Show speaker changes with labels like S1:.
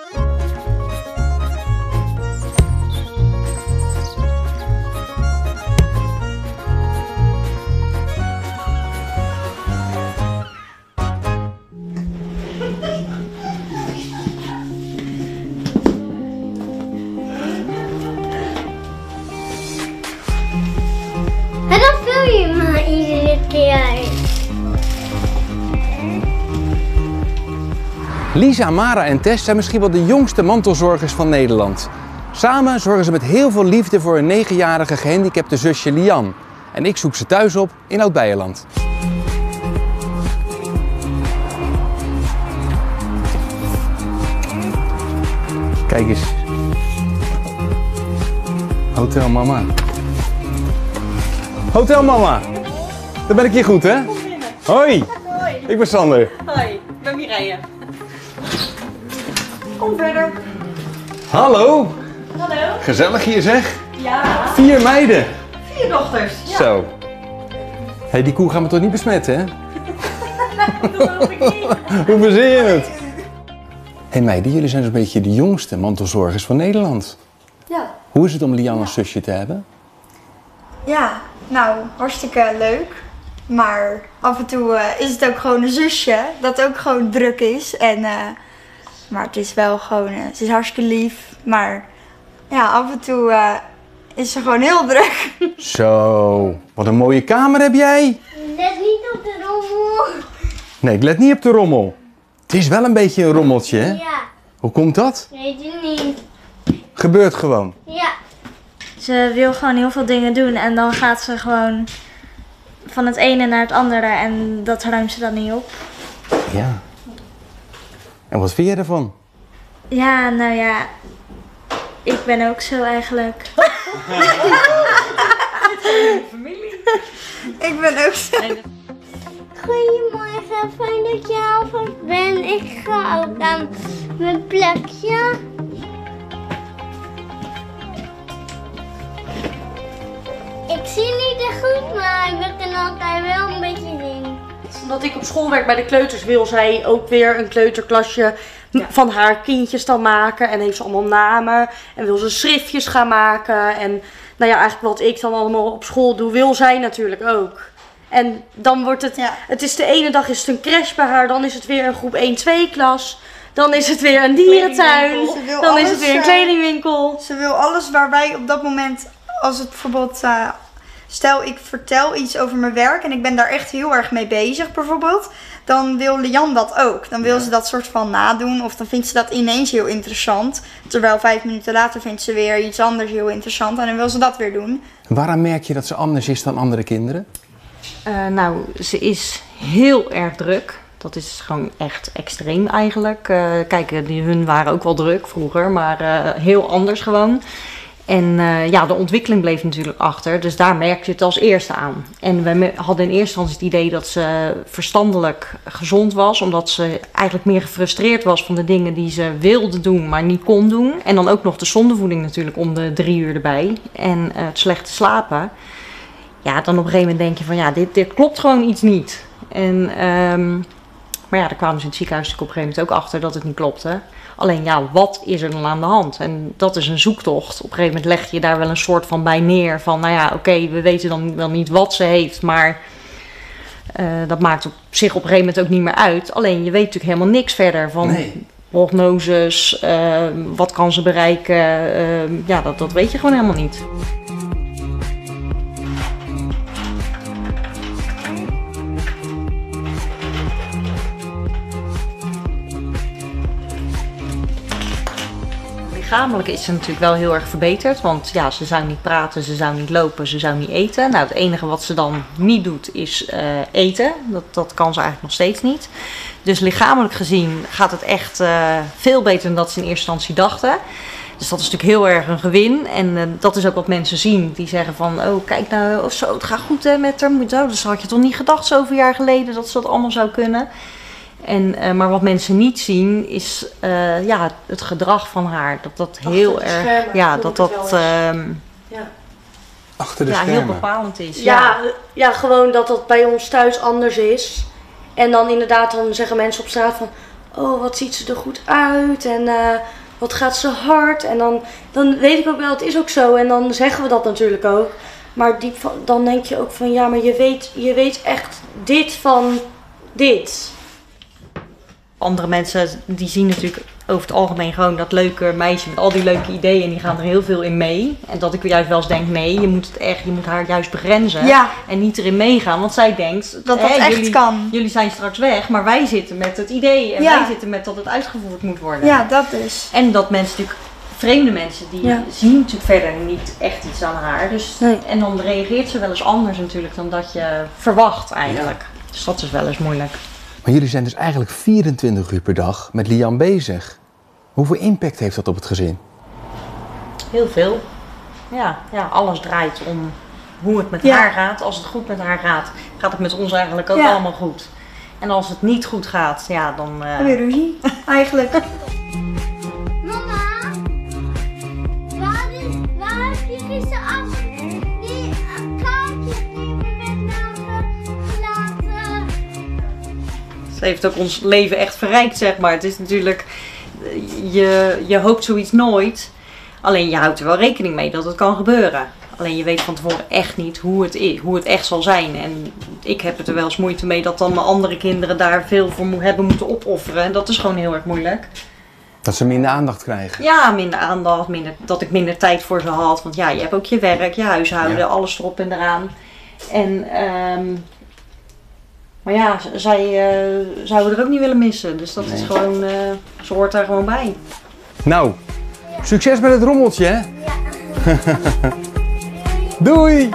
S1: En
S2: Lisa, Mara en Tess zijn misschien wel de jongste mantelzorgers van Nederland. Samen zorgen ze met heel veel liefde voor hun negenjarige gehandicapte zusje Lian. En ik zoek ze thuis op in Oud-Beijerland. Kijk eens. Hotel Mama. Hotel Mama. Dan ben ik hier goed, hè? Hoi. Ik ben Sander.
S3: Hoi, ik ben Mireille. Kom verder.
S2: Hallo.
S3: Hallo.
S2: Gezellig hier zeg.
S3: Ja.
S2: Vier meiden.
S3: Vier dochters. Ja,
S2: Zo. Hé, hey, die koe gaan we toch niet besmetten, hè?
S3: dat hoop ik niet.
S2: Hoe verzin je het? Hé hey meiden, jullie zijn zo'n beetje de jongste mantelzorgers van Nederland.
S4: Ja.
S2: Hoe is het om Lian als zusje te hebben?
S4: Ja, nou, hartstikke leuk. Maar af en toe eh, is het ook gewoon een zusje dat ook gewoon druk is. En, eh, maar het is wel gewoon, eh, ze is hartstikke lief. Maar ja, af en toe eh, is ze gewoon heel druk.
S2: Zo, wat een mooie kamer heb jij.
S1: Let niet op de rommel.
S2: Nee, ik let niet op de rommel. Het is wel een beetje een rommeltje, hè?
S1: Ja,
S2: Hoe komt dat?
S1: weet je niet.
S2: Gebeurt gewoon.
S1: Ja.
S5: Ze wil gewoon heel veel dingen doen en dan gaat ze gewoon van het ene naar het andere en dat ruimt ze dan niet op.
S2: Ja. En wat vind je ervan?
S5: Ja, nou ja, ik ben ook zo eigenlijk.
S4: Ik ben ook zo.
S1: Goedemorgen, fijn dat je alvast bent. Ik ga ook aan mijn plekje. Ik zie niet echt goed, maar ik kan altijd
S3: Omdat ik op school werk bij de kleuters, wil zij ook weer een kleuterklasje van haar kindjes dan maken. En heeft ze allemaal namen. En wil ze schriftjes gaan maken. En nou ja, eigenlijk wat ik dan allemaal op school doe, wil zij natuurlijk ook. En dan wordt het,
S4: Ja.
S3: het is de ene dag is het een crash bij haar, dan is het weer een groep 1-2 klas. Dan is het weer een dierentuin. Dan is het weer een
S4: eh,
S3: kledingwinkel.
S4: Ze wil alles waar wij op dat moment, als het bijvoorbeeld, eh, stel ik vertel iets over mijn werk en ik ben daar echt heel erg mee bezig bijvoorbeeld, dan wil Lian dat ook. Dan wil ze dat soort van nadoen of dan vindt ze dat ineens heel interessant. Terwijl vijf minuten later vindt ze weer iets anders heel interessant en dan wil ze dat weer doen.
S2: Waaraan merk je dat ze anders is dan andere kinderen?
S3: Eh, nou, ze is heel erg druk. Dat is gewoon echt extreem eigenlijk. Eh, kijk, eh, die, hun waren ook wel druk vroeger, maar eh, heel anders gewoon. En eh, ja, de ontwikkeling bleef natuurlijk achter, dus daar merk je het als eerste aan. En we hadden in eerste instantie het idee dat ze verstandelijk gezond was, omdat ze eigenlijk meer gefrustreerd was van de dingen die ze wilde doen, maar niet kon doen. En dan ook nog de zondevoeding natuurlijk om de drie uur erbij en eh, het slechte slapen ja, dan op een gegeven moment denk je van ja, dit, dit klopt gewoon iets niet. En, ehm, maar ja, daar kwamen ze in het ziekenhuis natuurlijk op een gegeven moment ook achter dat het niet klopte. Alleen ja, wat is er dan aan de hand? En dat is een zoektocht. Op een gegeven moment leg je daar wel een soort van bij neer. Van nou ja, oké, we weten dan wel niet wat ze heeft, maar eh, dat maakt op zich op een gegeven moment ook niet meer uit. Alleen je weet natuurlijk helemaal niks verder van
S2: Nee.
S3: prognoses, ehm, wat kan ze bereiken. ehm, ja, dat, dat weet je gewoon helemaal niet. Lichamelijk is ze natuurlijk wel heel erg verbeterd. Want ja, ze zou niet praten, ze zou niet lopen, ze zou niet eten. Nou, het enige wat ze dan niet doet is eh, eten. Dat, dat kan ze eigenlijk nog steeds niet. Dus lichamelijk gezien gaat het echt eh, veel beter dan dat ze in eerste instantie dachten. Dus dat is natuurlijk heel erg een gewin. En eh, dat is ook wat mensen zien. Die zeggen van, oh kijk nou, oh, zo, het gaat goed hè, met haar. Moet- Oh, dus had je toch niet gedacht zoveel jaar geleden dat ze dat allemaal zou kunnen. En, eh, maar wat mensen niet zien is eh, ja, het gedrag van haar. Dat dat heel erg,
S6: schermen
S3: ja, dat dat ehm,
S2: Achter de
S3: ja, heel bepalend is.
S6: Ja, ja, gewoon dat dat bij ons thuis anders is. En dan inderdaad, dan zeggen mensen op straat van... oh, wat ziet ze er goed uit en eh, wat gaat ze hard. En dan, dan weet ik ook wel, het is ook zo. En dan zeggen we dat natuurlijk ook. Maar diep van, dan denk je ook van, ja, maar je weet, je weet echt dit van dit.
S3: Andere mensen die zien natuurlijk over het algemeen gewoon dat leuke meisje met al die leuke ideeën en die gaan er heel veel in mee. En dat ik juist wel eens denk, nee, je moet het echt, je moet haar juist begrenzen
S4: Ja,
S3: en niet erin meegaan, want zij denkt
S4: dat dat
S3: hè,
S4: echt
S3: jullie,
S4: kan.
S3: Jullie zijn straks weg, maar wij zitten met het idee en
S4: Ja.
S3: wij zitten met dat het uitgevoerd moet worden.
S4: Ja, dat dus.
S3: En dat mensen natuurlijk, vreemde mensen, die
S6: Ja.
S3: zien natuurlijk verder niet echt iets aan haar. Dus,
S6: Nee.
S3: En dan reageert ze wel eens anders natuurlijk dan dat je verwacht eigenlijk. Dus dat is wel eens moeilijk.
S2: Maar jullie zijn dus eigenlijk 24 uur per dag met Lian bezig. Hoeveel impact heeft dat op het gezin?
S3: Heel veel. Ja, ja, alles draait om hoe het met
S4: Ja.
S3: haar gaat. Als het goed met haar gaat, gaat het met ons eigenlijk ook
S4: Ja.
S3: allemaal goed. En als het niet goed gaat, ja, dan... eh,
S4: Dan weer ruzie. Eigenlijk.
S3: Ze heeft ook ons leven echt verrijkt, zeg maar. Het is natuurlijk, je, je hoopt zoiets nooit. Alleen je houdt er wel rekening mee dat het kan gebeuren. Alleen je weet van tevoren echt niet hoe het, is, hoe het echt zal zijn. En ik heb het er wel eens moeite mee dat dan mijn andere kinderen daar veel voor hebben moeten opofferen. En dat is gewoon heel erg moeilijk.
S2: Dat ze minder aandacht krijgen.
S3: Ja, minder aandacht, minder, dat ik minder tijd voor ze had. Want ja, je hebt ook je werk, je huishouden,
S2: Ja.
S3: alles erop en eraan. En, ehm, maar ja, zij eh, zouden er ook niet willen missen. Dus dat is gewoon, eh, ze hoort daar gewoon bij.
S2: Nou, succes met het rommeltje hè? Doei!